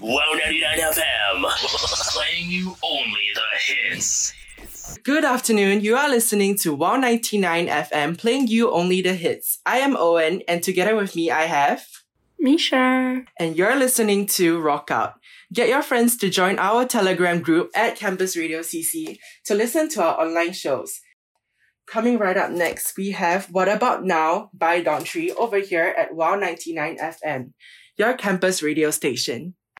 Wow 99 FM. Playing you only the hits. Good afternoon. You are listening to Wow 99 FM, playing you only the hits. I am Owen, and together with me, I have. Misha. And you're listening to Rock Out. Get your friends to join our Telegram group at Campus Radio CC to listen to our online shows. Coming right up next, we have What About Now by Daughtry over here at Wow 99 FM, your campus radio station.